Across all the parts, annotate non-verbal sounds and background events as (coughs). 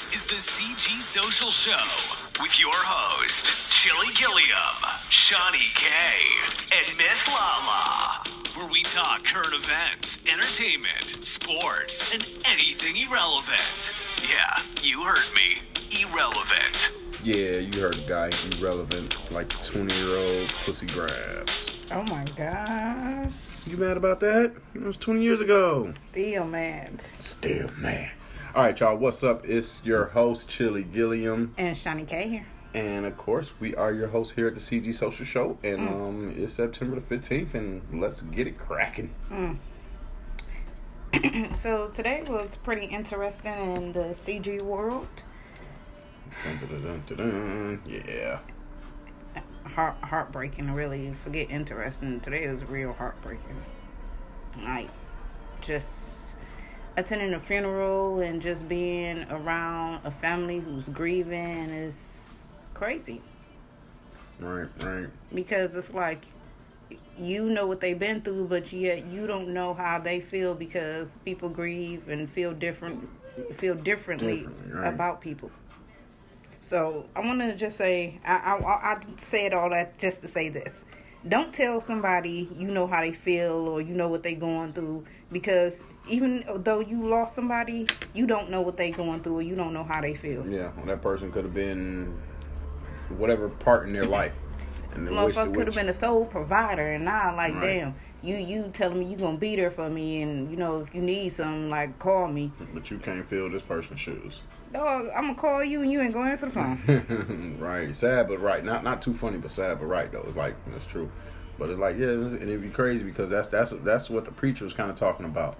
This is the CG Social Show with your host, Chili Gilliam, Shawnee K, and Miss Lala, where we talk current events, entertainment, sports, and anything irrelevant. Yeah, you heard me. Irrelevant. Yeah, you heard the guy, irrelevant, like 20 year old pussy grabs. Oh my gosh. You mad about that? It was 20 years ago. Still mad. Still mad. All right, y'all, what's up? It's your host, Chili Gilliam. And Shawnee K here. And of course, we are your hosts here at the CG Social Show. And um, it's September the 15th, and let's get it cracking. (clears throat) So today was pretty interesting in the CG world. Dun, dun, dun, dun, dun. Yeah. Heart heartbreaking, really. Forget interesting. Today was real heartbreaking. Like, just attending a funeral and just being around a family who's grieving is crazy. Right, right. because it's like you know what they've been through, but yet you don't know how they feel because people grieve and feel different, feel differently, Differently, right. about people. So I want to just say, I, I I I said all that just to say this: don't tell somebody you know how they feel or you know what they're going through because even though you lost somebody, you don't know what they going through or you don't know how they feel. Yeah, well, that person could have been whatever part in their life. And the motherfucker could have been a sole provider and now like Right. damn you you telling me you gonna be there for me and you know if you need something like call me But you can't fill this person's shoes. dog i'm gonna call you and you ain't gonna answer the phone (laughs) right. Sad but right. Not not too funny but sad but right though. It's like that's true. But it's like yeah, it's- and it'd be crazy because that's that's that's what the preacher was kind of talking about.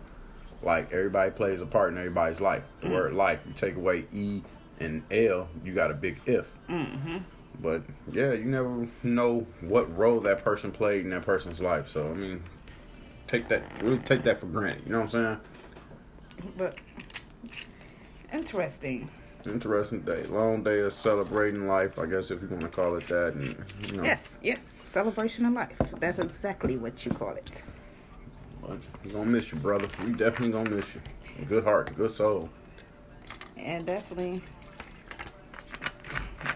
Like everybody plays a part in everybody's life. The Mm-hmm. word life. You take away E and L, you got a big if. mm-hmm. But yeah, you never know what role that person played in that person's life. So I mean, take that really take that for granted. You know what I'm saying? but interesting Interesting day. Long day of celebrating life, I guess if you want to call it that. And, you know, yes yes celebration of life that's exactly what you call it But we're gonna miss you, brother. We definitely gonna miss you. A good heart, good soul. and definitely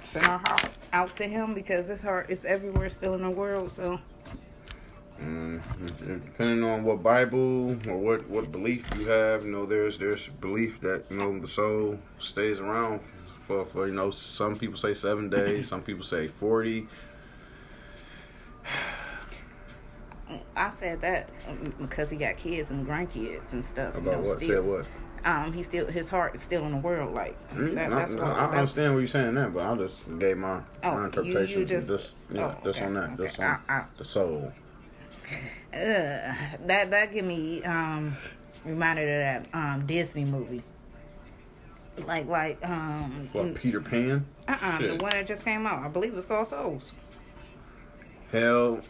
send our heart out to him because his heart is everywhere still in the world so Mm, depending on what Bible or what, what belief you have, you know, there's there's belief that you know the soul stays around for, for you know some people say seven days, some people say forty. I said that um, because he got kids and grandkids and stuff. you About know, what still. said what? um he still his heart is still in the world like Mm, that, no, that's no, what I that- understand what you're saying there, but I just gave my, Oh, my you- interpretation. you just- just yeah, oh, just okay, on that, okay. just on I- I- the soul. uh, that that give me um reminded of that um Disney movie like like um What Peter Pan? uh-uh, the one that just came out I believe it's called Souls Hell,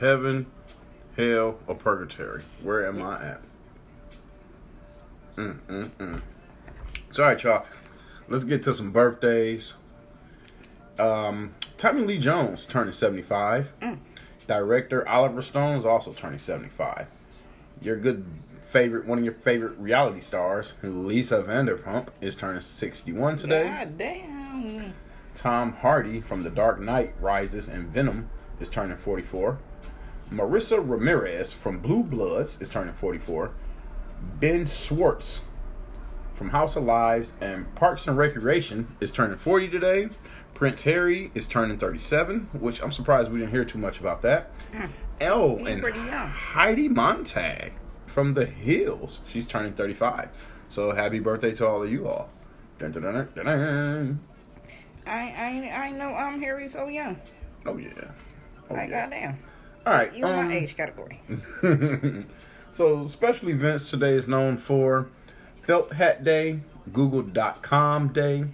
heaven, hell, or purgatory. Where am I at? Mm, mm, mm. So, all right, y'all. Let's get to some birthdays. Um, Tommy Lee Jones turning 75. Mm. Director Oliver Stone is also turning 75. Your good favorite, one of your favorite reality stars, Lisa Vanderpump, is turning 61 today. God damn Tom Hardy from The Dark Knight Rises and Venom is turning 44. Marisa Ramirez from Blue Bloods is turning 44. Ben Schwartz from House of Lies and Parks and Recreation is turning 40 today. Prince Harry is turning 37, which I'm surprised we didn't hear too much about that. Mm. Elle He's and. Heidi Montag from The Hills, she's turning 35. So happy birthday to all of you all. Dun, dun, dun, dun, dun, dun. I I I know um, I'm Harry so young Oh yeah. Oh, like yeah. goddamn All right. you in um, my age category (laughs) so special events today is known for Felt Hat Day, Google.com Day,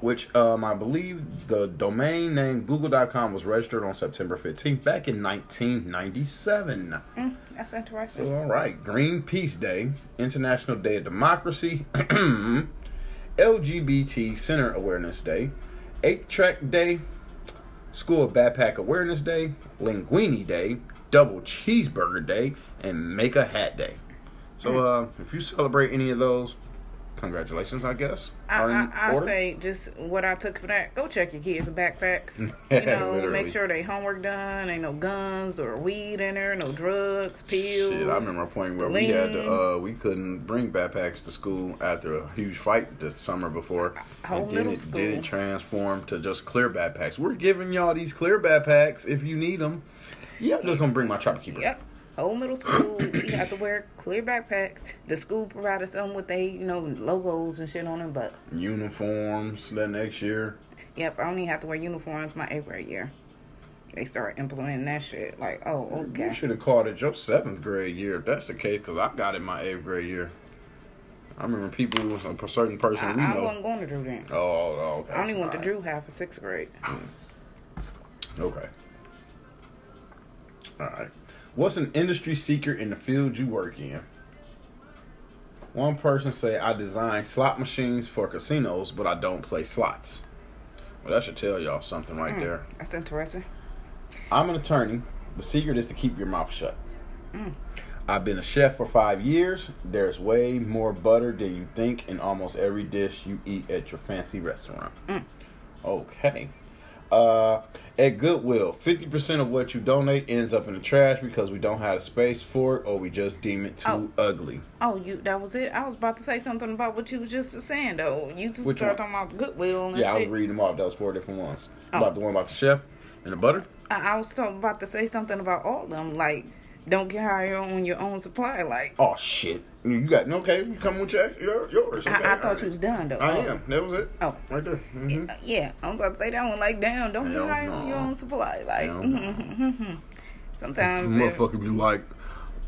which um, I believe the domain name Google.com was registered on September 15th back in 1997. mm, that's interesting So, all right, Greenpeace Day, International Day of Democracy, (clears throat) LGBT Center Awareness Day, Eight Track Day, School Backpack Awareness Day, Linguini Day, Double Cheeseburger Day, and Make a Hat Day. So, uh, if you celebrate any of those, congratulations, I guess. I, I, I say just what I took for that. Go check your kids' backpacks. (laughs) You know, make sure they homework done. Ain't no guns or weed in there. No drugs, pills. Shit, I remember a point where we had to, uh, we couldn't bring backpacks to school after a huge fight the summer before. Whole and middle then it, school. Then it transformed to just clear backpacks. We're giving y'all these clear backpacks if you need them. Yeah, I'm just gonna bring my chopper keeper. Yep. Whole middle school, we have to wear clear backpacks. The school provided some with they, you know, logos and shit on them. But Uniforms that next year. yep, I only have to wear uniforms my eighth grade year. They start implementing that shit. Like, oh, okay. You should have called it your seventh grade year if that's the case, because I got it my eighth grade year. I remember people, a certain person I, we I know. wasn't going to Drew then. Oh, oh, okay. I only went to Alright. Drew half of sixth grade. Hmm. Okay. All right. What's an industry secret in the field you work in? One person say I design slot machines for casinos, but I don't play slots. Well, that should tell y'all something right Hmm. there. That's interesting. I'm an attorney. The secret is to keep your mouth shut. I've been a chef for five years. There's way more butter than you think in almost every dish you eat at your fancy restaurant. Okay. Uh, at Goodwill, 50% of what you donate ends up in the trash because we don't have the space for it or we just deem it too ugly. Oh, you that was it. I was about to say something about what you was just saying though. You just Which started talking about Goodwill and Yeah, I was reading them off. That was four different ones. Oh. About the one about the chef and the butter? I, I was talking about to say something about all of them. Like, don't get higher on your own supply. Like, Oh, shit. You got, no okay, you come with your, your, yours. Okay, I, I thought right. you was done though. I Oh. am. That was it. Oh. Right there. hmm Uh, Yeah, I was about to say that one. Like, damn, don't Hell get higher on your own supply. Like, (laughs) sometimes. if- Motherfucker be like,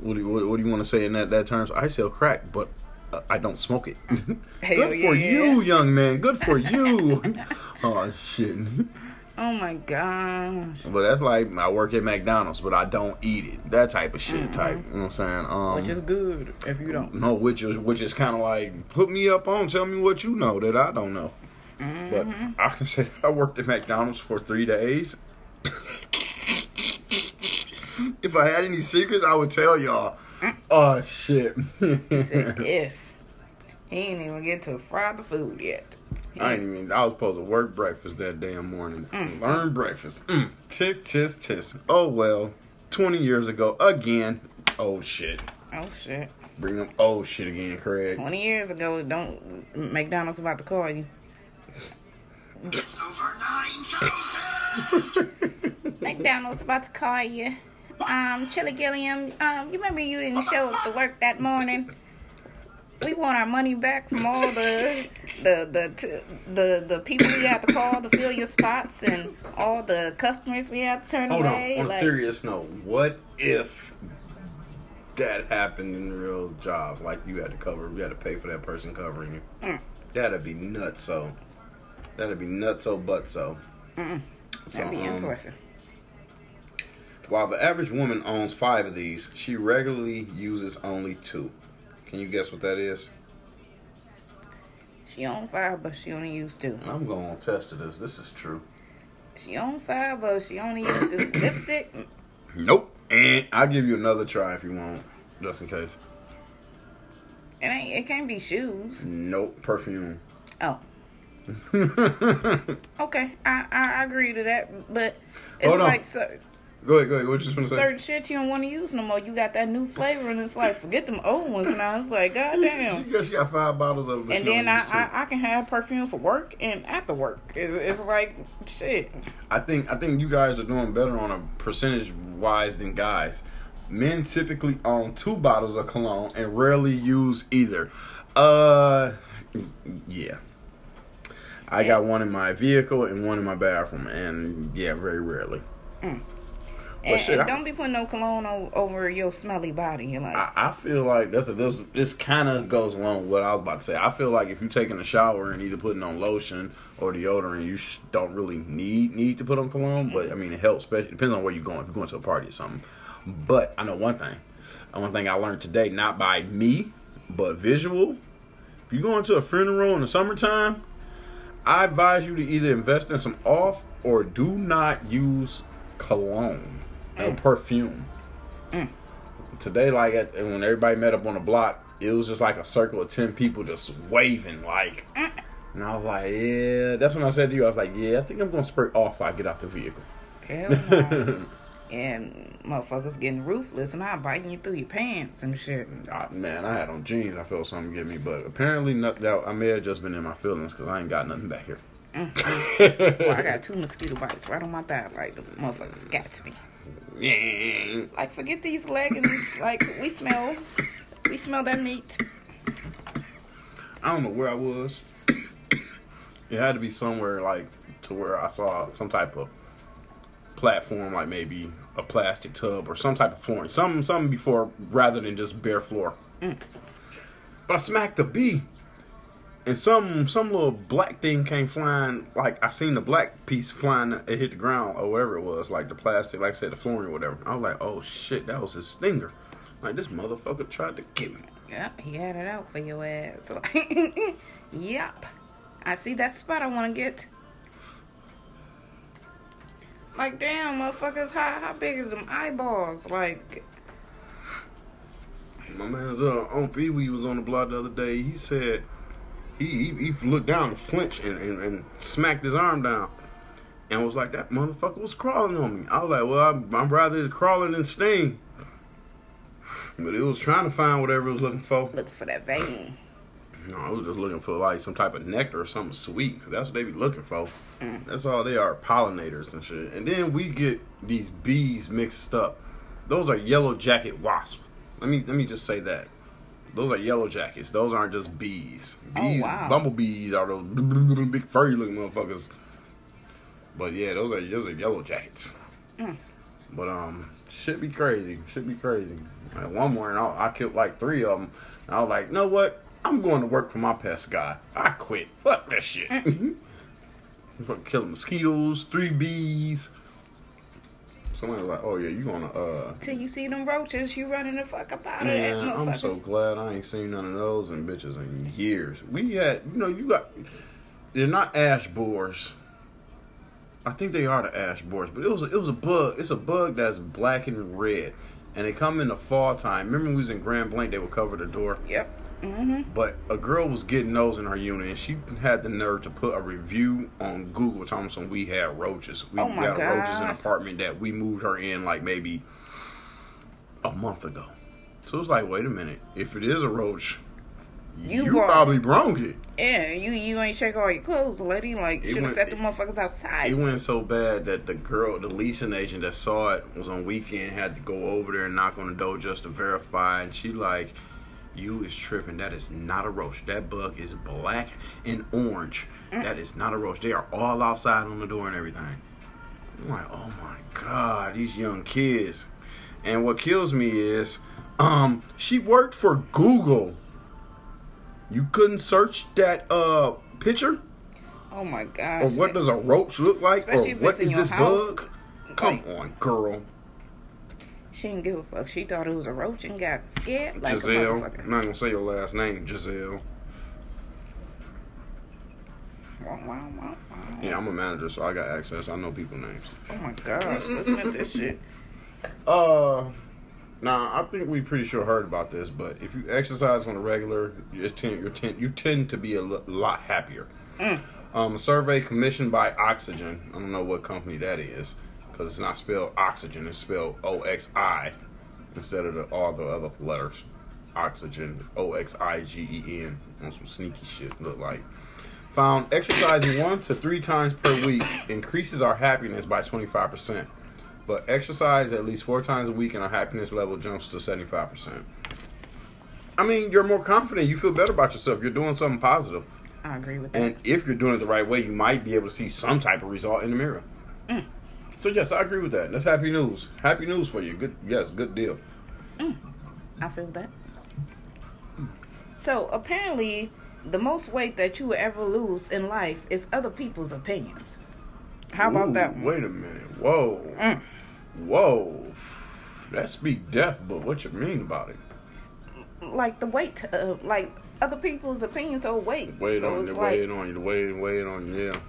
what do you, what, what do you want to say in that, that terms? I sell crack, but I don't smoke it. (laughs) Hell Good for yeah. you, young man. Good for you. (laughs) oh, shit. Oh my gosh. But that's like, I work at McDonald's, but I don't eat it. That type of shit mm-hmm. type. You know what I'm saying? Um, Which is good if you don't. No, which is which is kind of like put me up on, tell me what you know that I don't know. But mm-hmm. I can say (laughs) I worked at McDonald's for three days. if I had any secrets, I would tell y'all. Mm. Oh shit! He said if. He ain't even get to fry the food yet. I ain't even. I was supposed to work breakfast that damn morning. Learn breakfast. Mm. Tis tis tis. Oh well. Twenty years ago again. Oh shit. Oh shit. Bring them. Oh shit again, Craig. 20 years ago, don't McDonald's about to call you. It's over 9,000! (laughs) McDonald's about to call you. Um, Chili Gilliam, um, you remember you didn't show up to work that morning? We want our money back from all the the the the the people we had to call to fill your spots and all the customers we had to turn Hold away. on. On a like, serious note, what if that happened in real jobs? Like you had to cover, you had to pay for that person covering you. Mm. That'd be nuts. So that'd be nuts. So but so. Mm-mm. So, That'd be um, interesting. While the average woman owns five of these, she regularly uses only two. Can you guess what that is? She on fire, but she only used two. And I'm going to test it this. This is true. She on fire, but she only used two. (coughs) Lipstick? Nope. And I'll give you another try if you want, just in case. It ain't. It can't be shoes. Nope. Perfume. Oh. (laughs) Okay, I, I agree to that, but it's Hold on. like cer- go ahead. Go ahead. What you just want to say? certain shit you don't want to use no more. You got that new flavor, and it's like forget them old ones now. It's like (laughs) She goddamn. got, she got five bottles of it. And then I. I I can have perfume for work and after work. It's, it's like shit. I think I think you guys are doing better on a percentage wise than guys. Men typically own two bottles of cologne and rarely use either. Uh, yeah. I got one in my vehicle and one in my bathroom, and yeah, very rarely. And, shit, and don't be putting no cologne o- over your smelly body. Like, I, I feel like that's a, this. This kind of goes along with what I was about to say. I feel like if you're taking a shower and either putting on lotion or deodorant, you sh- don't really need need to put on cologne. But I mean, it helps. Especially depends on where you're going. If you're going to a party or something. But I know one thing. One thing I learned today, not by me, but visual. If you're going to a funeral in the summertime, I advise you to either invest in some off or do not use cologne or mm. perfume mm. today, like at, when everybody met up on the block, it was just like a circle of ten people just waving like. Mm. And I was like, yeah. That's when I said to you, I was like, yeah, I think I'm gonna spray off. If I get out the vehicle. Hell no. (laughs) and motherfuckers getting ruthless and I biting you through your pants and shit. Ah, man, I had on jeans. I felt something get me, but apparently, not, that I may have just been in my feelings because I ain't got nothing back here. Mm-hmm. Well, I got (laughs) two mosquito bites right on my thigh. Like the motherfuckers got to me. Like forget these leggings. Like we smell, we smell that meat. I don't know where I was. It had to be somewhere like to where I saw some type of platform, like maybe a plastic tub or some type of flooring, something, something before rather than just bare floor. Mm. But I smacked the bee, and some some little black thing came flying. Like I seen the black piece flying. It hit the ground or wherever it was, like the plastic, like I said, the flooring or whatever. I was like, oh shit, that was his stinger. Like this motherfucker tried to kill me. Yep, he had it out for your ass. (laughs) Yep. I see that spot I want to get. Like, damn, motherfuckers, how, how big is them eyeballs? Like, My man's uh, on Pee Wee was on the blog the other day. He said he he, he looked down and flinched and, and, and smacked his arm down and was like, that motherfucker was crawling on me. I was like, well, I'm, I'm rather crawling than sting. But it was trying to find whatever it was looking for. looking for that vein. No, I was just looking for like some type of nectar or something sweet. 'cause that's what they be looking for. Mm. That's all they are, pollinators and shit. And then we get these bees mixed up. Those are yellow jacket wasps. Let me let me just say that. Those are yellow jackets. Those aren't just bees. Oh, Bees, wow. bumblebees are those (laughs) big furry looking motherfuckers. But yeah, those are those are yellow jackets. Mm. But um, should be crazy. Should be crazy. Like one morning, I, I killed like three of them. I was like, know what? I'm going to work for my pest guy. I quit. Fuck that shit. (laughs) Fuck killing mosquitoes, three bees. Somebody was like, oh yeah, you gonna uh. Till you see them roaches, you running the fuck up out of that Man, I'm so glad I ain't seen none of those and bitches in years. We had, you know, you got. They're not ash boars. I think they are the ash boars, but it was it was a bug. It's a bug that's black and red, and they come in the fall time. Remember when we was in Grand Blanc? They would cover the door. Yep. Mm-hmm. But a girl was getting those in her unit, and she had the nerve to put a review on Google telling us we had roaches. We Oh my got roaches in an apartment that we moved her in like maybe a month ago. So it's like, wait a minute, if it is a roach, You you, brought- probably bronk it. Yeah, you you ain't shake all your clothes, lady. Like, should have set the motherfuckers outside. It went so bad that the girl, the leasing agent that saw it, was on weekend, had to go over there and knock on the door just to verify. And she like, you is tripping. That is not a roach. That bug is black and orange. That is not a roach. They are all outside on the door and everything. I'm like, oh my god, these young kids. And what kills me is, um, she worked for Google. You couldn't search that uh picture? oh my god. Or what does a roach look like? Especially or what your this house. bug? Come Like- on, girl. She didn't give a fuck. She thought it was a roach and got scared like Giselle. I'm not gonna say your last name, Giselle. Wow, wow, wow, wow. Yeah, I'm a manager, so I got access. I know people names. Oh my gosh, listen to this (laughs) shit. Uh now I think we pretty sure heard about this, but if you exercise on a regular, you tend, you tend, you tend to be a lot happier. Um, a survey commissioned by Oxygen. I don't know what company that is because it's not spelled oxygen. It's spelled O X I instead of the, all the other letters. Oxygen, O X I G E N. On some sneaky shit. Look like. Found exercising (coughs) one to three times per week increases our happiness by twenty five percent. But exercise at least four times a week and our happiness level jumps to 75%. I mean, you're more confident. You feel better about yourself. You're doing something positive. I agree with that. And if you're doing it the right way, you might be able to see some type of result in the mirror. Mm. So, yes, I agree with that. That's happy news. Happy news for you. Good, yes, good deal. I feel that. So apparently, the most weight that you will ever lose in life is other people's opinions. How about Ooh, that one? Wait a minute. Whoa. Mm. Whoa. That speak deaf, but what you mean about it? Like the weight, uh, like other people's opinions hold weight. Weight so on you, like, weight on you, weight, weight on you, yeah.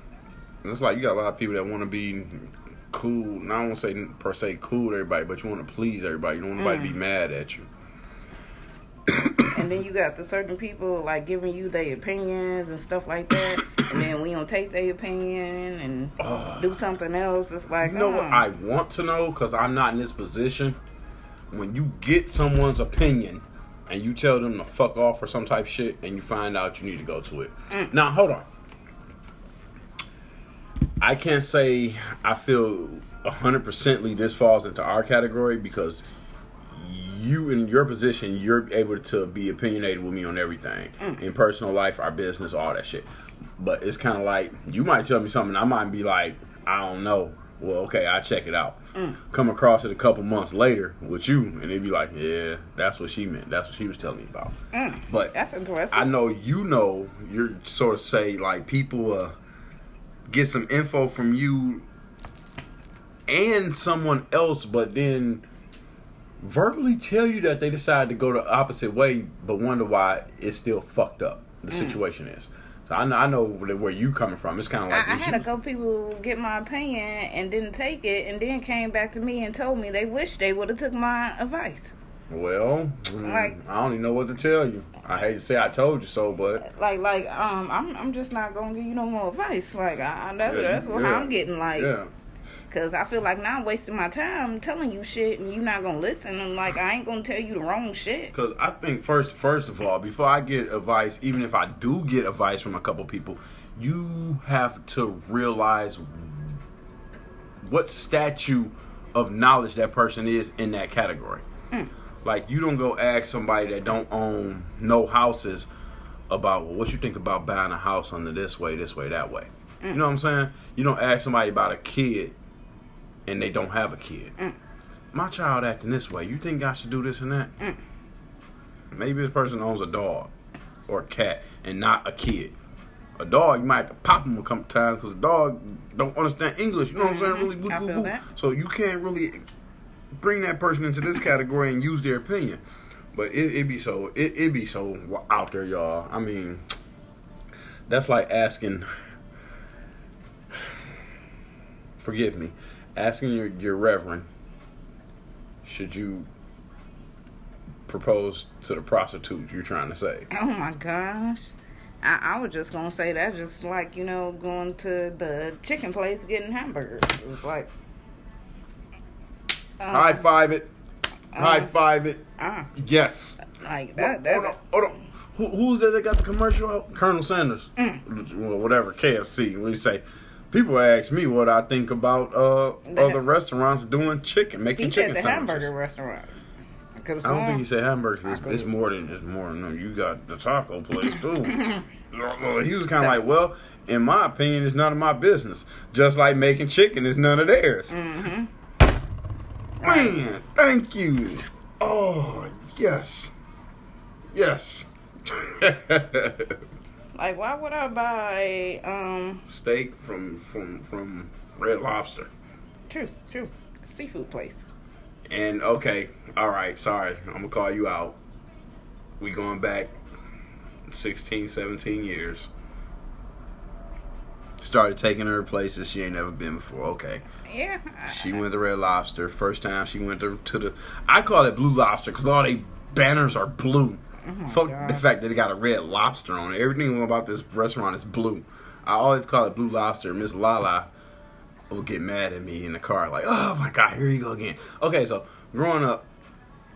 And it's like you got a lot of people that want to be cool. And I to say per se cool to everybody, but you want to please everybody. You don't want nobody Mm. to be mad at you. (coughs) and then you got the certain people like giving you their opinions and stuff like that, (coughs) and then we don't take their opinion and Ugh. do something else. It's like You know what uh, I want to know because I'm not in this position. When you get someone's opinion and you tell them to fuck off or some type of shit, and you find out you need to go to it. Mm. Now hold on. I can't say I feel hundred percently this falls into our category because you in your position you're able to be opinionated with me on everything mm. in personal life, our business, all that shit. But it's kind of like you might tell me something, I might be like, I don't know. Well, okay, I check it out. Mm. Come across it a couple months later with you, and they'd be like, "Yeah, that's what she meant. That's what she was telling me about." Mm. But that's interesting. I know you know you're sort of say like people uh, get some info from you and someone else, but then verbally tell you that they decided to go the opposite way, but wonder why it's still fucked up. The mm. situation is. So I know I know where where you coming from. It's kind of like I, I had a couple people get my opinion and didn't take it, and then came back to me and told me they wish they would have took my advice. Well, mm, Like- I don't even know what to tell you. I hate to say I told you so, but Like, like, um, I'm, I'm just not gonna give you no more advice. Like, I, I know Yeah, that's what yeah. I'm getting. Like, yeah. cause I feel like now I'm wasting my time telling you shit, and you're not gonna listen. And like, I ain't gonna tell you the wrong shit. Because I think first, first of all, before I get advice, even if I do get advice from a couple people, you have to realize what statue of knowledge that person is in that category. Like you don't go ask somebody that don't own no houses about well, what you think about buying a house under this way, this way, that way. You mm. know what I'm saying? You don't ask somebody about a kid and they don't have a kid. Mm. My child acting this way. You think I should do this and that? Mm. Maybe this person owns a dog or a cat and not a kid. A dog, you might have to pop him a couple times because a dog don't understand English. You know what I'm saying? Mm-hmm. Really, boo, I boo, feel boo. that. So you can't really bring that person into this category and use their opinion. But it, it be so it, it be so out there, y'all. I mean, that's like asking. Forgive me, asking your your reverend. Should you propose to the prostitute you're trying to say? Oh my gosh. I, I was just gonna say that just like, you know, going to the chicken place getting hamburgers. It was like High five it. High five it. uh, Yes. like that, hold that, on, hold on. Who, who's that? They got the commercial out? Colonel Sanders. Well, whatever. KFC. We say? People ask me what I think about uh The- other restaurants doing chicken, making he chicken said the sandwiches. hamburger restaurants. I I don't sworn. think he said hamburgers. It's, it's more than just more. No, you got the taco place too. (laughs) He was kind So- of like, well, in my opinion, it's none of my business. Just like making chicken is none of theirs. Mm-hmm. Man, thank you. Oh yes, yes. (laughs) Like, why would I buy? Um, Steak from from from Red Lobster. true, true, seafood place. And okay, all right, sorry, I'm gonna call you out. We going back 16, 17 years. Started taking her places she ain't never been before. Okay, Yeah, she went to Red Lobster. First time she went to, to the, I call it Blue Lobster because all they banners are blue. Fuck God. the fact that they got a red lobster on it. Everything about this restaurant is blue. I always call it Blue Lobster. Miss Lala will get mad at me in the car, like, oh my god, here you go again. Okay, so growing up,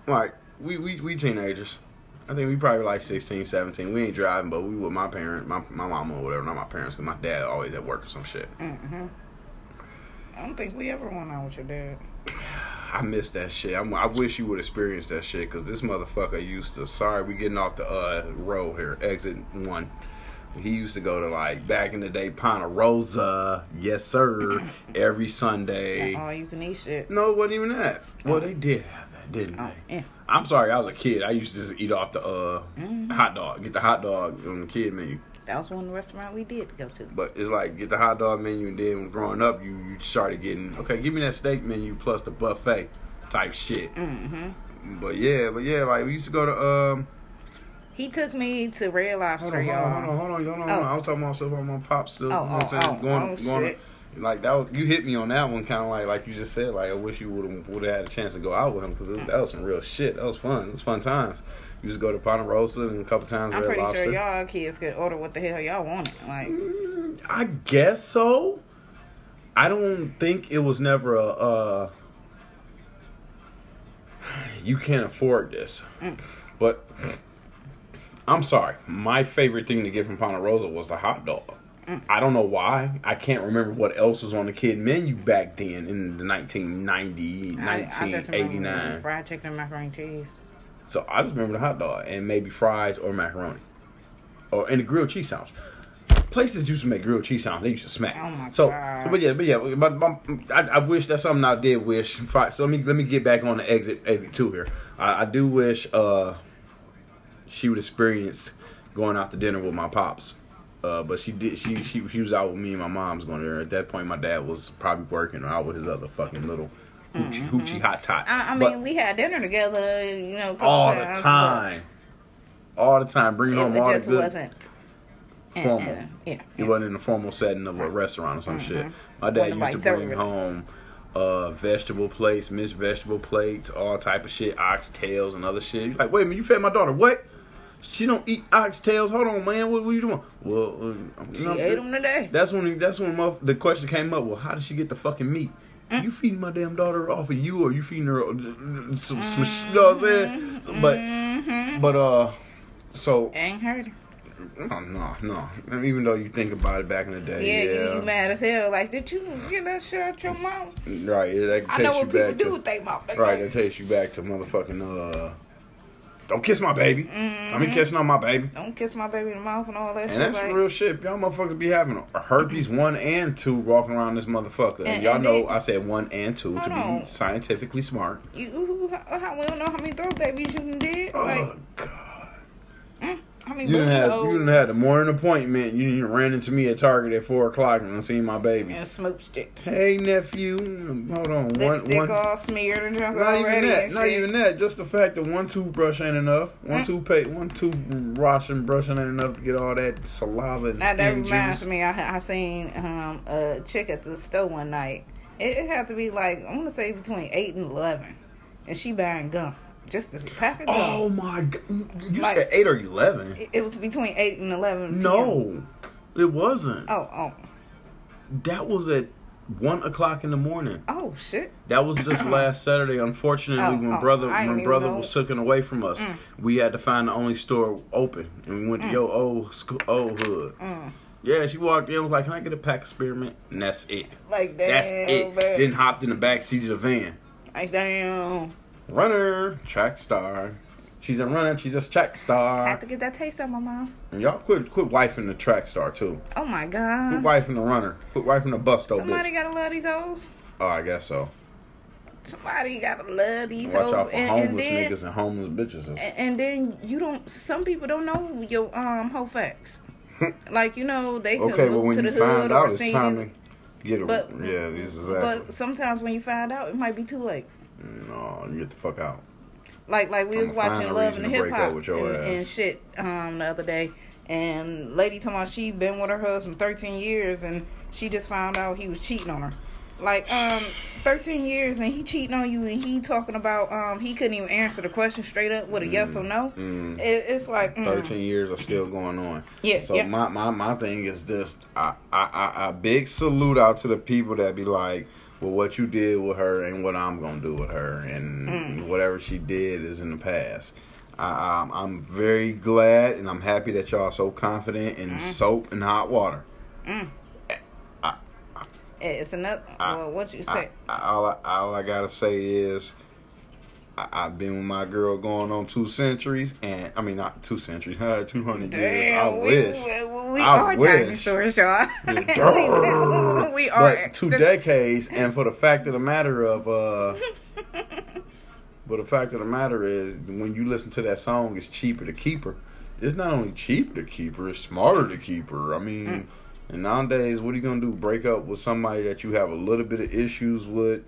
like we we, we teenagers. I think we probably like 16, 17. We ain't driving, but we with my parents, my my mama or whatever, not my parents, because my dad always at work or some shit. Mm-hmm. I don't think we ever went out with your dad. I miss that shit. I'm, I wish you would experience that shit because this motherfucker used to. Sorry, we getting off the uh, road here. Exit one. He used to go to like back in the day, Ponderosa. Yes, sir. (coughs) Every Sunday. Oh, you can eat shit. No, it wasn't even that. Well, they did have that, didn't Oh, they? yeah. I'm sorry, I was a kid. I used to just eat off the uh, Mm-hmm. hot dog. Get the hot dog on the kid menu. That was one restaurant we did go to. But it's like get the hot dog menu, and then growing up, you you started getting okay. Give me that steak menu plus the buffet type shit. Mm-hmm. But yeah, but yeah, like we used to go to um. He took me to Red Hold Lobster, on, y'all. on, hold on, hold on, hold on. Oh. I was talking about myself on my pop still. Oh, you know what I'm oh, saying? oh, going, oh, going. shit. Like that was you hit me on that one, kind of like like you just said. Like I wish you would have would have had a chance to go out with him because that was some real shit. That was fun. It was fun times. You just go to Ponderosa Rosa and a couple times. I'm Red pretty Lobster. sure y'all kids could order what the hell y'all wanted. Like, I guess so. I don't think it was never a. Uh, (sighs) you can't afford this, Mm. but I'm sorry. My favorite thing to get from Ponderosa was the hot dog. I don't know why. I can't remember what else was on the kid menu back then in the 1990, I, I 1989. fried chicken and macaroni and cheese. So I just remember the hot dog and maybe fries or macaroni, or and the grilled cheese sandwich. Places used to make grilled cheese sandwich. They used to smack. Oh my so, God. so, but yeah, but yeah, but, but I, I wish that's something I did wish. So let me let me get back on the exit exit two here. I, I do wish uh she would experience going out to dinner with my pops. Uh, but she did. She, she she was out with me and my mom's going there. At that point, my dad was probably working or out with his other fucking little hoochie, hoochie hot tot. Mm-hmm. I, I But- mean, we had dinner together, you know, all the time. All the time. Bring home all the just good wasn't uh, formal. uh, yeah, It wasn't in the formal setting of a restaurant or some shit. My dad used to bring service. home uh, vegetable plates, mixed vegetable plates, all type of shit, oxtails and other shit. You're like, wait a minute, you fed my daughter what? She don't eat oxtails. Hold on, man. What, what you doing? Well, uh, She know, ate them today. That's when that's when my, the question came up. Well, how did she get the fucking meat? Mm. You feeding my damn daughter off of you, or you feeding her uh, some, some you know what I'm saying? But Mm-hmm. but uh, so Ain't heard. no, no, no. And Even though you think about it back in the day, You, yeah, you mad as hell. Like, did you get that shit out your mouth? right. Yeah, that I know what you people back do to with their mouth. Right. That takes you back to motherfucking uh, don't kiss my baby. I Mm-hmm. mean, kissing on my baby. Don't kiss my baby in the mouth and all that And shit. that's like, real shit. Y'all motherfuckers be having herpes one and two walking around this motherfucker. And, And- y'all and know then- I said one and two to Hold be on. scientifically smart. You, how, how, we don't know how many throw babies you did. Like, Oh God. How many You didn't have you didn't have the morning appointment. You didn't ran into me at Target at four o'clock and I seen my baby. and smoke stick. Hey nephew, hold on. One Lipstick one all smeared and junk not already. even that. Not shit. even that. Just the fact that one toothbrush ain't enough. One toothpaste, one toothbrush and brushing ain't enough to get all that saliva and Now that reminds juice. me, I, I seen um, a chick at the store one night. It, it had to be like I want to say between eight and eleven, and she buying gum, just a pack of gum. Oh my god! You Like- said eight or eleven? It, it was between eight and eleven. PM. No, it wasn't. Oh oh That was at one o'clock in the morning. oh shit. That was just (clears throat) last Saturday. Unfortunately, Oh, when oh, brother when brother. Mm. was taken away from us, we had to find the only store open, and we went to your old school, old hood. Mm. Yeah, she walked in was like, "Can I get a pack of spearmint?" And that's it. Like damn. That's it. man. Then hopped in the back seat of the van. Like damn. Runner, track star. She's a runner. She's a track star. I have to get that taste out my mouth. And y'all quit quit wifing the track star too. Oh my god. Quit wifing the runner. Quit wifing the bus though, Somebody bitch. gotta love these hoes. Oh, I guess so. Somebody gotta love these Watch hoes. out for and, and homeless then, niggas and homeless bitches. and, and then you don't. Some people don't know your um whole facts. like you know they can Okay, but when to you the find hood out, or it's time to get a But- yeah. This is exactly. But sometimes when you find out, it might be too late. No, you get the fuck out. Like like we I'ma was watching Love and Hip Hop and, and shit um the other day, and lady talking about she been with her husband thirteen years and she just found out he was cheating on her. Like um thirteen years and he cheating on you and he talking about um he couldn't even answer the question straight up with a yes or no. Mm. It, it's like mm, Thirteen years are still going on. Yeah, So yeah. my, my my thing is this: I, I I I big salute out to the people that be like, well, what you did with her and what I'm gonna do with her, and Mm. whatever she did is in the past. I, I'm, I'm very glad and I'm happy that y'all are so confident in Mm. soap and hot water. it's another. well, what you say? All, I, all I gotta say is, I, I've been with my girl going on two centuries, and I mean not two centuries, huh, (laughs) two hundred years. I wish. we, we I are wish. dinosaurs, y'all. Grrr. (laughs) we (laughs) are. But two decades, and for the fact of the matter of, uh, but the fact of the matter is, when you listen to that song, it's cheaper to keep her. It's not only cheaper to keep her, it's smarter to keep her. I mean, Mm. and nowadays, what are you gonna do? Break up with somebody that you have a little bit of issues with,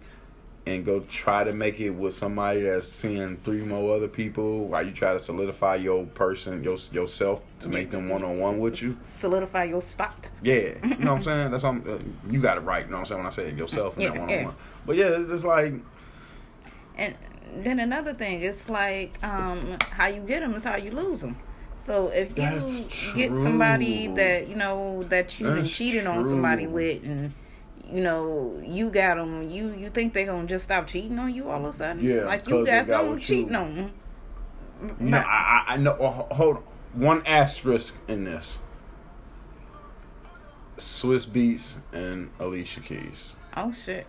and go try to make it with somebody that's seeing three more other people, while you try to solidify your person, your yourself to make them one on one with you. Solidify your spot. Yeah, you know what I'm saying. That's what I'm, uh, you got it right. You know what I'm saying when I say yourself and Yeah, that one on one. But yeah, it's just like And then another thing, it's like um, how you get them is how you lose them. So if you get somebody that you know that you've been That's cheating on somebody with, and you know you got them, you you think they gonna just stop cheating on you all of a sudden? Yeah, like you got, got them cheating you. on them. You know, I, I, I know. oh, hold on. One asterisk in this. Swizz Beatz and Alicia Keys. Oh shit!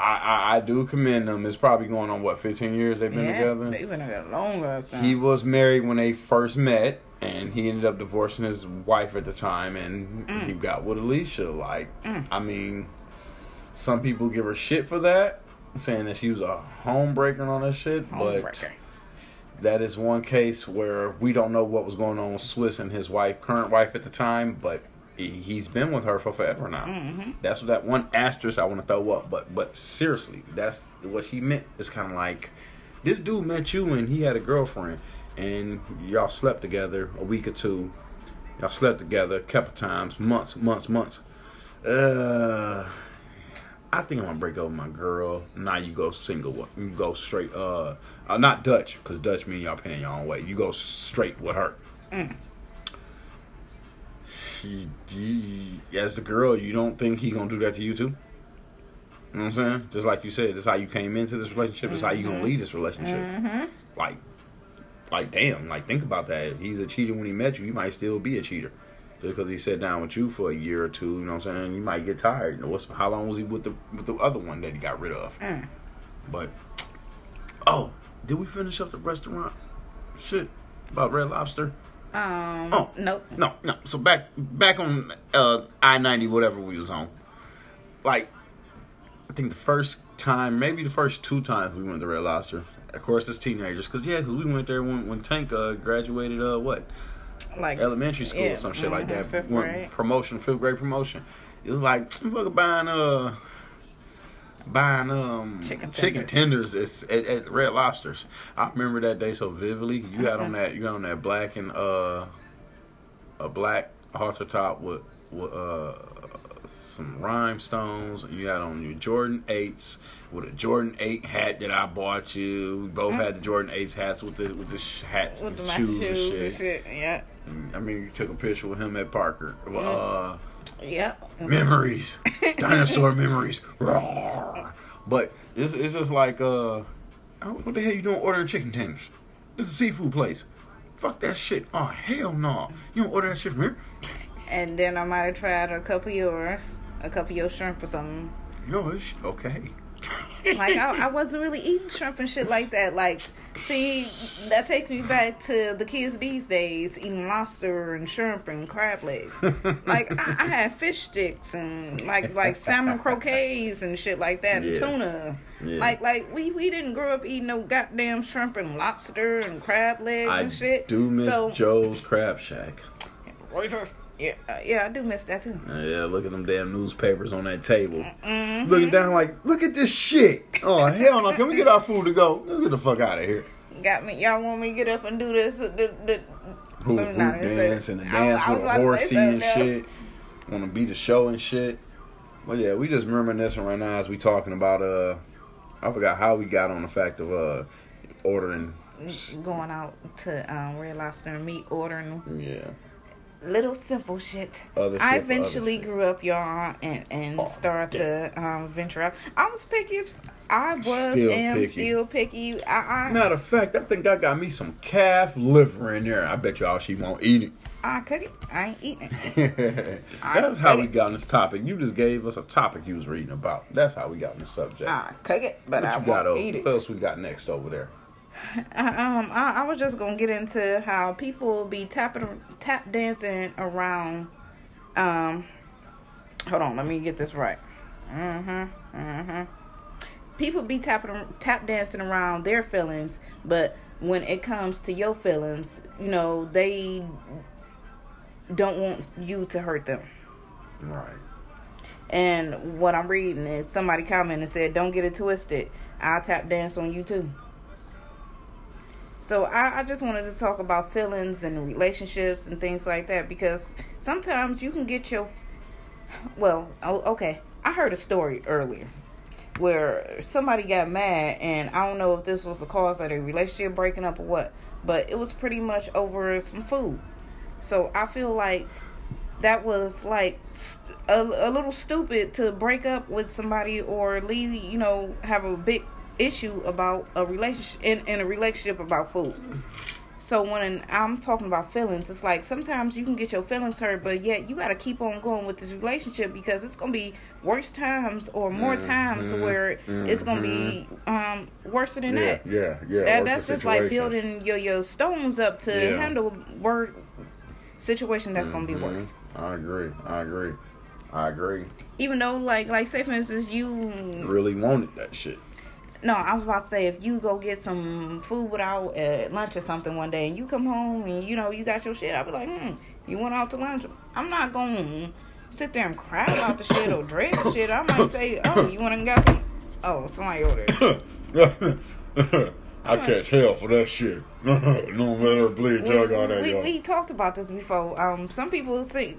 I, I, I do commend them. It's probably going on what 15 years they've been yeah, together. they've been together long ass time. He was married when they first met, and he ended up divorcing his wife at the time, and Mm. he got with Alicia. Like, I mean, some people give her shit for that, saying that she was a homebreaker and all that shit, but Homebreaker. that is one case where we don't know what was going on with Swizz and his wife, current wife at the time, but he's been with her for forever now. Mm-hmm. That's what that one asterisk I want to throw up. But but seriously, that's what she meant. It's kind of like this dude met you and he had a girlfriend, and y'all slept together a week or two. Y'all slept together a couple times, months, months, months. Uh, I think I'm gonna break up with my girl. Now you go single. You go straight. Uh, uh not Dutch, because Dutch mean y'all paying your own way. You go straight with her. She, you, as the girl, you don't think he gonna do that to you too? You know what I'm saying? Just like you said, this is how you came into this relationship. This is how you gonna leave this relationship. Like, like damn. Like think about that. If he's a cheater when he met you, he might still be a cheater. Just because he sat down with you for a year or two, you know what I'm saying? You might get tired. You know, what's, how long was he with the with the other one that he got rid of? Mm. But oh, did we finish up the restaurant? Shit about Red Lobster. Um. Oh. nope. No, no. So back back on uh, I ninety, whatever we was on. Like, I think the first time, maybe the first two times we went to Red Lobster. Of course, as teenagers, because yeah, because we went there when when Tank uh, graduated. Uh, what Like elementary school yeah, or some shit like mhm, that. Fifth Went grade. Promotion, fifth grade promotion. It was like fucking buying uh buying um Chicken chicken tenders at, at, at Red Lobsters. I remember that day so vividly. You had on that you had on that black and uh a black halter top with with uh some rhinestones. You had on your Jordan eights with a Jordan eight hat that I bought you. We both had the Jordan eights hats with the with the sh- hats with and matching shoes, shoes and shit. Yeah. I mean, you took a picture with him at Parker. Well, uh, Yep. memories, dinosaur memories. Roar. But it's it's just like uh, what the hell you doing ordering chicken tenders? This is a seafood place. Fuck that shit. Oh hell no! You don't order that shit from here. And then I might have tried a couple of yours, a couple of your shrimp or something. Shit okay. Like I, I wasn't really eating shrimp and shit like that. Like, see, that takes me back to the kids these days eating lobster and shrimp and crab legs. like I, I had fish sticks and like like salmon croquettes and shit like that, and tuna. Yeah. Like like we we didn't grow up eating no goddamn shrimp and lobster and crab legs I and shit. do miss so, Joe's Crab Shack. Yeah, uh, yeah, I do miss that too. Uh, yeah, look at them damn newspapers on that table. Mm-hmm. Looking down like, look at this shit. Oh hell no! Can we get our food to go? Let's get the fuck out of here. Got me. Y'all want me to get up and do this? The, the, Hoop, Let hoop me not dance and the dance I with a about horsey and else. shit. Want to be the show and shit. But yeah, we just reminiscing right now as we talking about uh, I forgot how we got on the fact of uh, ordering. going out to um, Red Lobster and meat, ordering Yeah, little simple shit. Other shit I for other eventually shit. grew up, y'all, and and Oh, started to um, venture out. I was picky as I was, Still am picky. still picky. I I, matter of fact, I think I got me some calf liver in there. I bet y'all she won't eat it. I cook it. I ain't eating it. it. (laughs) That's how bet. we got on this topic. You just gave us a topic you was reading about. That's how we got on the subject. I cook it, but what I got won't over? eat it. What else we got next over there? Um, I, I was just gonna get into how people be tapping, tap dancing around. Um, hold on, let me get this right. Mm-hmm. Mm-hmm. People be tapping, tap dancing around their feelings, but when it comes to your feelings, you know they don't want you to hurt them. Right. And what I'm reading is somebody commented and said, "Don't get it twisted. I'll tap dance on you too." So I, I just wanted to talk about feelings and relationships and things like that because sometimes you can get your well, okay. I heard a story earlier where somebody got mad, and I don't know if this was the cause of their relationship breaking up or what, but it was pretty much over some food. So I feel like that was like a, a little stupid to break up with somebody or leave, you know, have a big issue about a relationship in, in a relationship about food. So when I'm talking about feelings, it's like sometimes you can get your feelings hurt, but yet you got to keep on going with this relationship because it's gonna be worse times or more times where it's gonna be um, worse than Mm-hmm. Yeah, that. yeah, yeah. That, that's just like building your your stones up to Yeah. handle word situation that's gonna be Mhm. worse. I agree. I agree. I agree. Even though like like say for instance you Really wanted that shit. No I was about to say if you go get some food without at lunch or something one day and you come home and you know you got your shit I'll be like hmm you went out to lunch I'm not gonna sit there and cry about the shit or dread the shit I might say oh you went and got some oh somebody over there (laughs) I catch hell for that shit. (laughs) no matter bleed jug on that, we, we talked about this before. Um, some people say,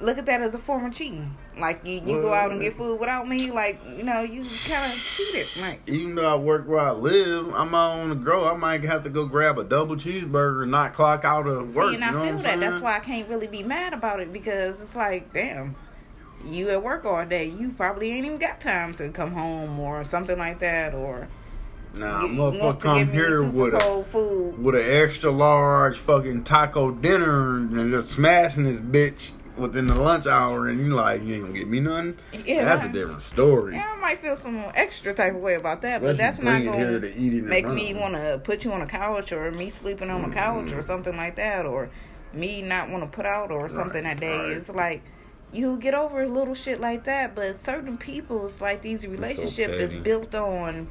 look at that as a form of cheating. Like you, you go out and get food without me. Like you know, you kind of cheated. Like Even though I work where I live, I'm on the grow. I might have to go grab a double cheeseburger and not clock out of work. see, and I you know feel that. I'm That's why I can't really be mad about it because it's like, damn, you at work all day. You probably ain't even got time to come home or something like that. Or Nah, you motherfucker come here with a food. with an extra large fucking taco dinner and just smashing this bitch within the lunch hour, and you like, you ain't gonna get me nothing. Yeah, that's a different story. Yeah, I might feel some extra type of way about that, but that's not bring it here going to make me want to put you on a couch or me sleeping on a couch Mm-hmm. or something like that, or me not want to put out or something Right, that day. right. It's like you get over a little shit like that, but certain people, it's like these relationship is built on.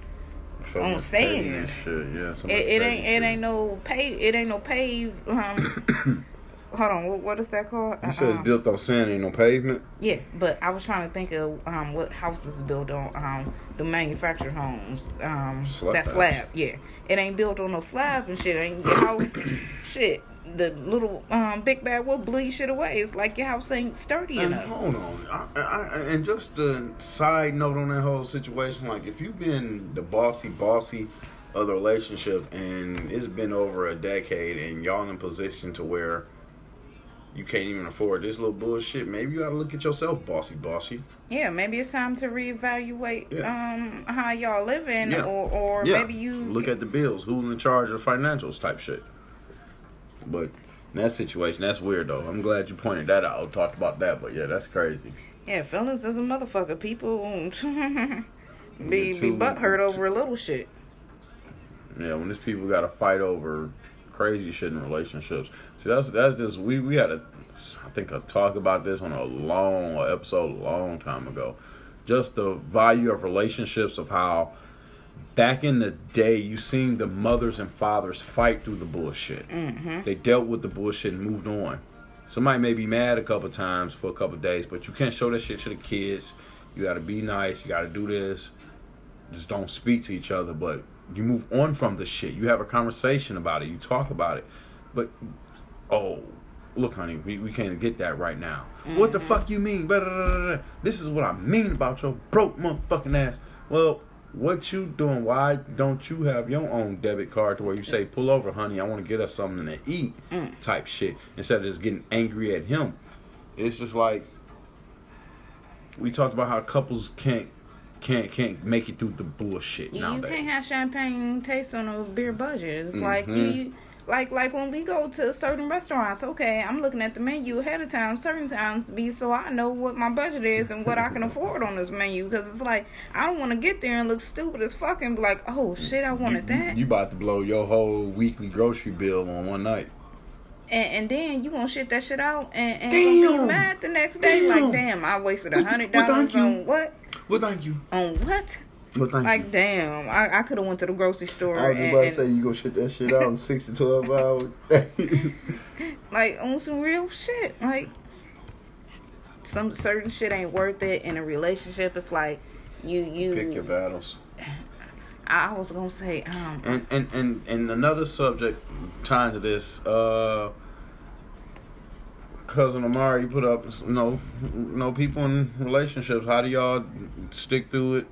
So on much saying. petty and shit. Yeah, so It, it ain't it ain't no pay. It ain't no pay. Um, (coughs) hold on, what, what is that called? You said it's built on sand, ain't no pavement. Yeah, but I was trying to think of um, what houses built on um, the manufactured homes. Um, Slab that house. slab, yeah. It ain't built on no slab and shit. Ain't your house, (coughs) shit. The little um, big bad will bleed shit away. It's like your house ain't sturdy And enough. hold on, I, I, and just a side note on that whole situation, like if you've been the bossy bossy of the relationship and it's been over a decade and y'all in a position to where you can't even afford this little bullshit, maybe you gotta look at yourself bossy bossy. Yeah, maybe it's time to reevaluate Yeah. um, how y'all living, Yeah. or or yeah, maybe you look at the bills, who's in charge of financials type shit. But in that situation, that's weird though. I'm glad you pointed that out. Talked about that, but yeah, that's crazy. Yeah, feelings is a motherfucker. People (laughs) be Yeah, be too- butthurt over a little shit. Yeah, when these people got to fight over crazy shit in relationships. See, that's that's just we we had a I think a talk about this on a long episode a long time ago. Just the value of relationships of how back in the day you seen the mothers and fathers fight through the bullshit. Mm-hmm. They dealt with the bullshit and moved on. Somebody may be mad a couple times for a couple days, but you can't show that shit to the kids. You got to be nice. You got to do this. Just don't speak to each other, but you move on from the shit. You have a conversation about it. You talk about it. But oh, look, honey, we, we can't get that right now. What the mm-hmm. fuck you mean? Blah, blah, blah, blah, blah. This is what I mean about your broke motherfucking ass. Well, what you doing? Why don't you have your own debit card to where you say, "Pull over, honey, I want to get us something to eat," mm. type shit, instead of just getting angry at him. It's just like we talked about how couples can't can't can't make it through the bullshit You, you nowadays. can't have champagne taste on a beer budget. It's like you, Mhm. you like like when we go to certain restaurants. Okay, I'm looking at the menu ahead of time. Certain times be so I know what my budget is and what I can (laughs) afford on this menu. Because it's like I don't want to get there and look stupid as fucking. Like, oh shit, I wanted you, that. You about to blow your whole weekly grocery bill on one night. And, and then you gonna shit that shit out and, and gonna be mad the next day. Damn. Like, damn, I wasted a hundred dollars on what? Well, thank you. On what? Well, thank Like, you. damn, I, I could have went to the grocery store I was and, about to say you go shit that shit out in six to twelve hours. (laughs) like on some real shit. Like some certain shit ain't worth it in a relationship. It's like you you. Pick your battles. I was gonna say um. And and and and another subject tying to this, uh, cousin Amari put up, you know, people in relationships. How do y'all stick through it,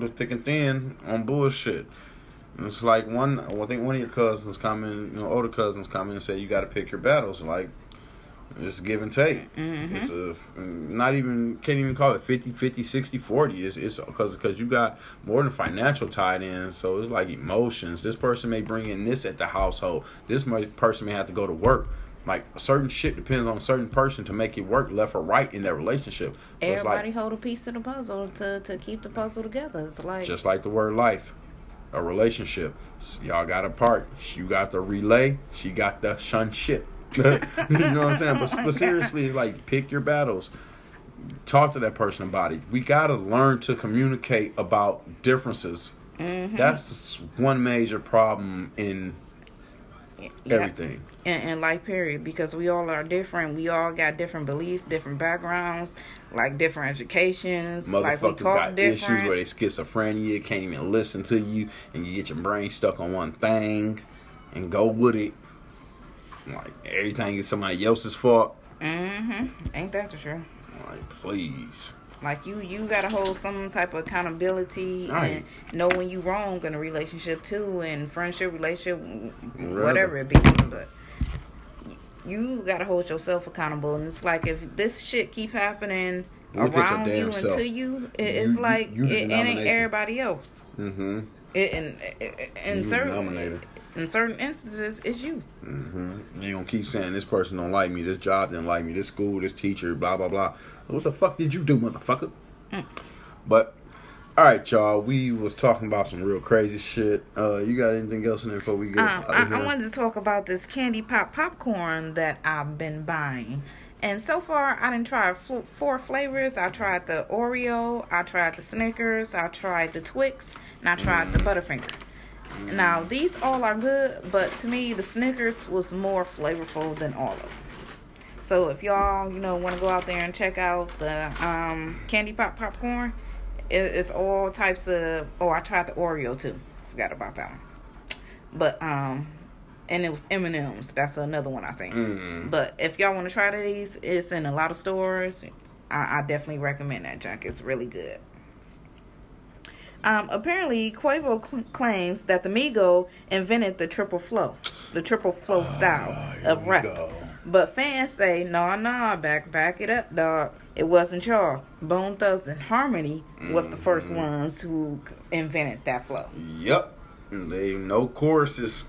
the thick and thin, on bullshit? And it's like one, I think one of your cousins come in, you know, older cousins come in and say you got to pick your battles. Like it's give and take. Mm-hmm. It's a not even can't even call it 50, 50, 60, 40. It's it's because because you got more than financial tied in. So it's like emotions. This person may bring in this at the household. This person may have to go to work. Like certain shit depends on a certain person to make it work left or right in that relationship. So Everybody like, hold a piece of the puzzle to to keep the puzzle together. It's like just like the word life, a relationship. Y'all got a part. You got the relay. She got the shun (laughs) you know what I'm saying? But, but seriously, like pick your battles. Talk to that person about it. We gotta learn to communicate about differences. Mhm. That's one major problem in Yeah. everything. in, in life period because we all are different we all got different beliefs different backgrounds like different educations like we Motherfuckers talk got issues where they schizophrenia, can't even listen to you, and you get your brain stuck on one thing and go with it. Like everything is somebody else's fault. mm-hmm ain't that the truth Like, please. like you you gotta hold some type of accountability Right. and know when you wrong in a relationship too and friendship relationship Rather. whatever it be but you gotta hold yourself accountable and it's like if this shit keep happening Look around you damn and to you it, it's You- you- like you the it, it ain't everybody else Mm-hmm. It, and in You certain denominator. In certain instances, it's you. Mm-hmm. You gonna keep saying this person don't like me, this job didn't like me, this school, this teacher, blah blah blah. What the fuck did you do, motherfucker? Mm. But all right, y'all. We was talking about some real crazy shit. Uh, you got anything else in there before we get Um, out I? I wanted to talk about this candy pop popcorn that I've been buying, and so far I didn't try four flavors. I tried the Oreo, I tried the Snickers, I tried the Twix, and I tried the Butterfinger. Now these all are good, but to me the Snickers was more flavorful than all of them. So if y'all, you know, want to go out there and check out the um, candy pop popcorn, it, it's all types of. Oh, I tried the Oreo too. Forgot about that one. But um, and it was M and M's. That's another one I seen. Mm. But if y'all want to try these, it's in a lot of stores. I, I definitely recommend that junk. It's really good. Um, apparently, Quavo cl- claims that the Migo invented the triple flow, the triple flow style Ah, of rap. go. But fans say, nah, nah, back, back it up, dog. It wasn't y'all. Bone Thugs-n-Harmony was the first Mm-hmm. ones who invented that flow. Yep. They no choruses.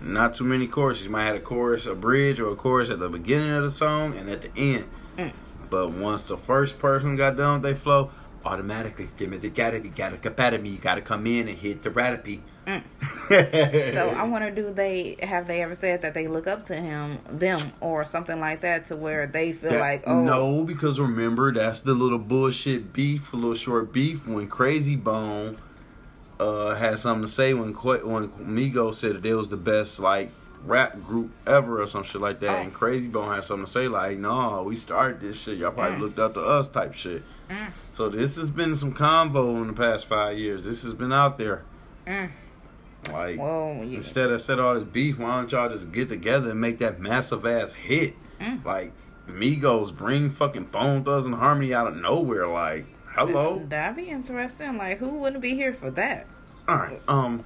Not too many choruses. You might have a chorus, a bridge, or a chorus at the beginning of the song and at the end. Mm. But once the first person got done with their flow, automatically, give me the gotta be, gotta compare me. You gotta come in and hit the ratapi. Mm. (laughs) So I wonder, do they have they ever said that they look up to him, them, or something like that, to where they feel That- like, oh, no, because remember that's the little bullshit beef, a little short beef when Krayzie Bone uh had something to say when when Migo said that they was the best like rap group ever or some shit like that, Oh. and Krayzie Bone had something to say like, no, we started this shit, y'all probably Mm. looked up to us type shit. Mm. So this has been some convo in the past five years. This has been out there. Mm. Like Well, you, instead of instead of all this beef, why don't y'all just get together and make that massive ass hit? Mm. Like Migos bring fucking Bone Thugs-n-Harmony out of nowhere. Like hello. that'd be interesting. Like, who wouldn't be here for that? All right. Um,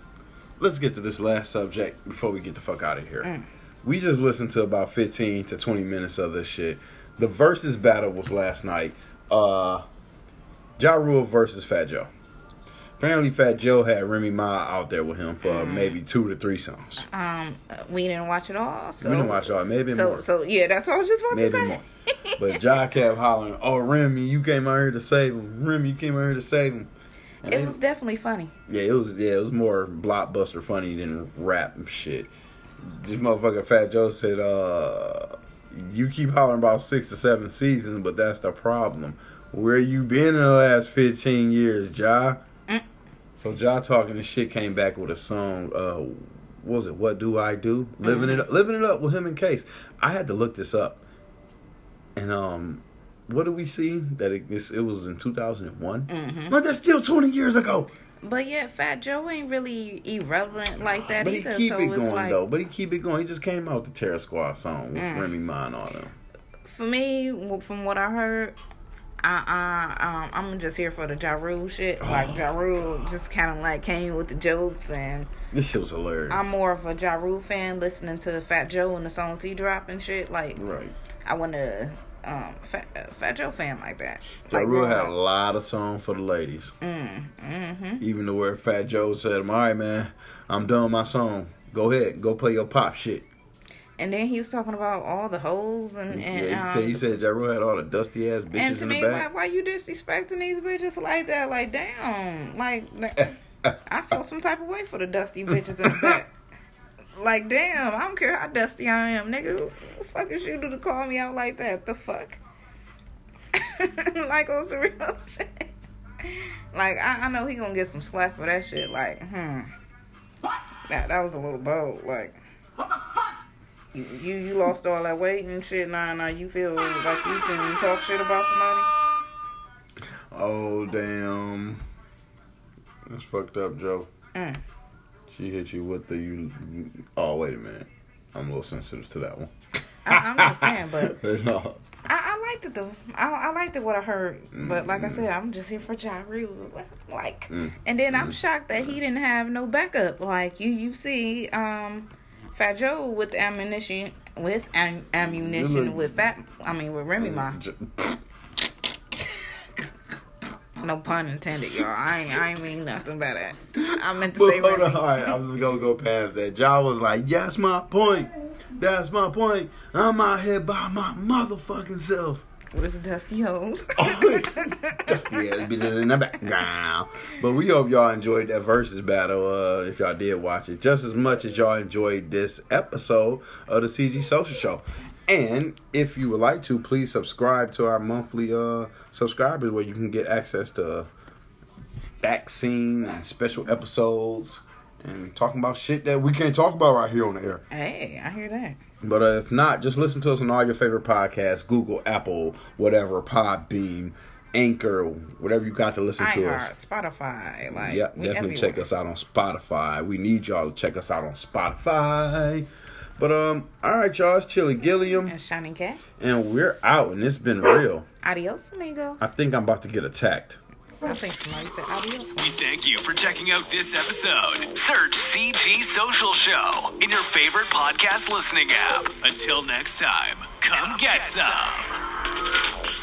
let's get to this last subject before we get the fuck out of here. Mm. We just listened to about fifteen to twenty minutes of this shit. The versus battle was last night. Uh, Ja Rule versus Fat Joe. Apparently, Fat Joe had Remy Ma out there with him for Mm. maybe two to three songs. Um, we didn't watch it all. So we didn't watch all, maybe So, more. so yeah, that's what I was just about Maybe to say. more. (laughs) But Ja kept hollering, "Oh Remy, you came out here to save him. Remy, you came out here to save him." And it they- was definitely funny. yeah, it was yeah, it was more blockbuster funny than rap shit. This motherfucker Fat Joe said, "Uh, you keep hollering about six to seven seasons, but that's the problem. Where you been in the last fifteen years, Ja?" Mm. So Ja talking and shit came back with a song. Uh, what was it? What do I do? Living it, up, living it up with him and Case. I had to look this up, and um, what did we see that it, it was in two thousand and one? hmm But that's still twenty years ago. But yet, Fat Joe ain't really irrelevant like that but either. he keep so it going like though. But he keep it going. He just came out with the Terror Squad song with Mm. Remy Ma and all them. for me, from what I heard, I, I um, I'm just here for the Ja Rule shit. Like Ja Rule just kind of like came with the jokes, and This shit was hilarious. I'm more of a Ja Rule fan, listening to Fat Joe and the songs he drop and shit. Like right. I want to um Fat, uh, Fat Joe fan like that. Ja Like Rule had a lot of songs for the ladies. Mm, mm-hmm. Even to where Fat Joe said, "All right, man, I'm done with my song. Go ahead, go play your pop shit." And then he was talking about all the hoes and and yeah, um, he said he said Ja Rule had all the dusty ass bitches and to in me, the why, back. why you disrespecting these bitches like that? Like, damn, (laughs) like I felt some type of way for the dusty bitches in the back. (laughs) Like, damn, I don't care how dusty I am, nigga. Fuck is you do to call me out like that? The fuck? (laughs) like on real (laughs) shit. Like, I, I know he gonna get some slack for that shit. Like, hmm, that that was a little bold. Like, what the fuck? you you, you lost all that weight and shit. Now now you feel like you can talk shit about somebody. Oh damn, that's fucked up, Joe. Mm. She hit you with the you. Oh wait a minute, I'm a little sensitive to that one. I, I'm just saying, but (laughs) no. I, I liked it though. I, I liked it what I heard, but like I said, I'm just here for Ja Rule. Like, Mm. and then I'm shocked that he didn't have no backup. Like you, you see, um, Fat Joe with ammunition, with his am, ammunition Look. with Fat. I mean with Remy Ma. No pun intended, y'all. I ain't, I ain't mean nothing by that. I meant to But say hold on, all right, I'm just gonna go past that. Ja was like, "That's my point. That's my point. I'm out here by my motherfucking self." With dusty hoes. (laughs) Dusty ass bitches in the background. But we hope y'all enjoyed that versus battle. Uh, if y'all did watch it, just as much as y'all enjoyed this episode of the CG Social Show. And if you would like to, please subscribe to our monthly uh subscribers where you can get access to vaccine and special episodes and talking about shit that we can't talk about right here on the air. hey, I hear that. But uh, if not, just listen to us on all your favorite podcasts Google, Apple, whatever, Podbean, Anchor, whatever you got to listen to iHeart, us. Spotify, like yeah, definitely everywhere. check us out on Spotify. We need y'all to check us out on Spotify. But um, all right, y'all, it's Chili Gilliam, And Shining Cat. and we're out, and it's been real. Adios, amigos. I think I'm about to get attacked. I think somebody said adios. We thank you for checking out this episode. Search CG Social Show in your favorite podcast listening app. Until next time, come get some.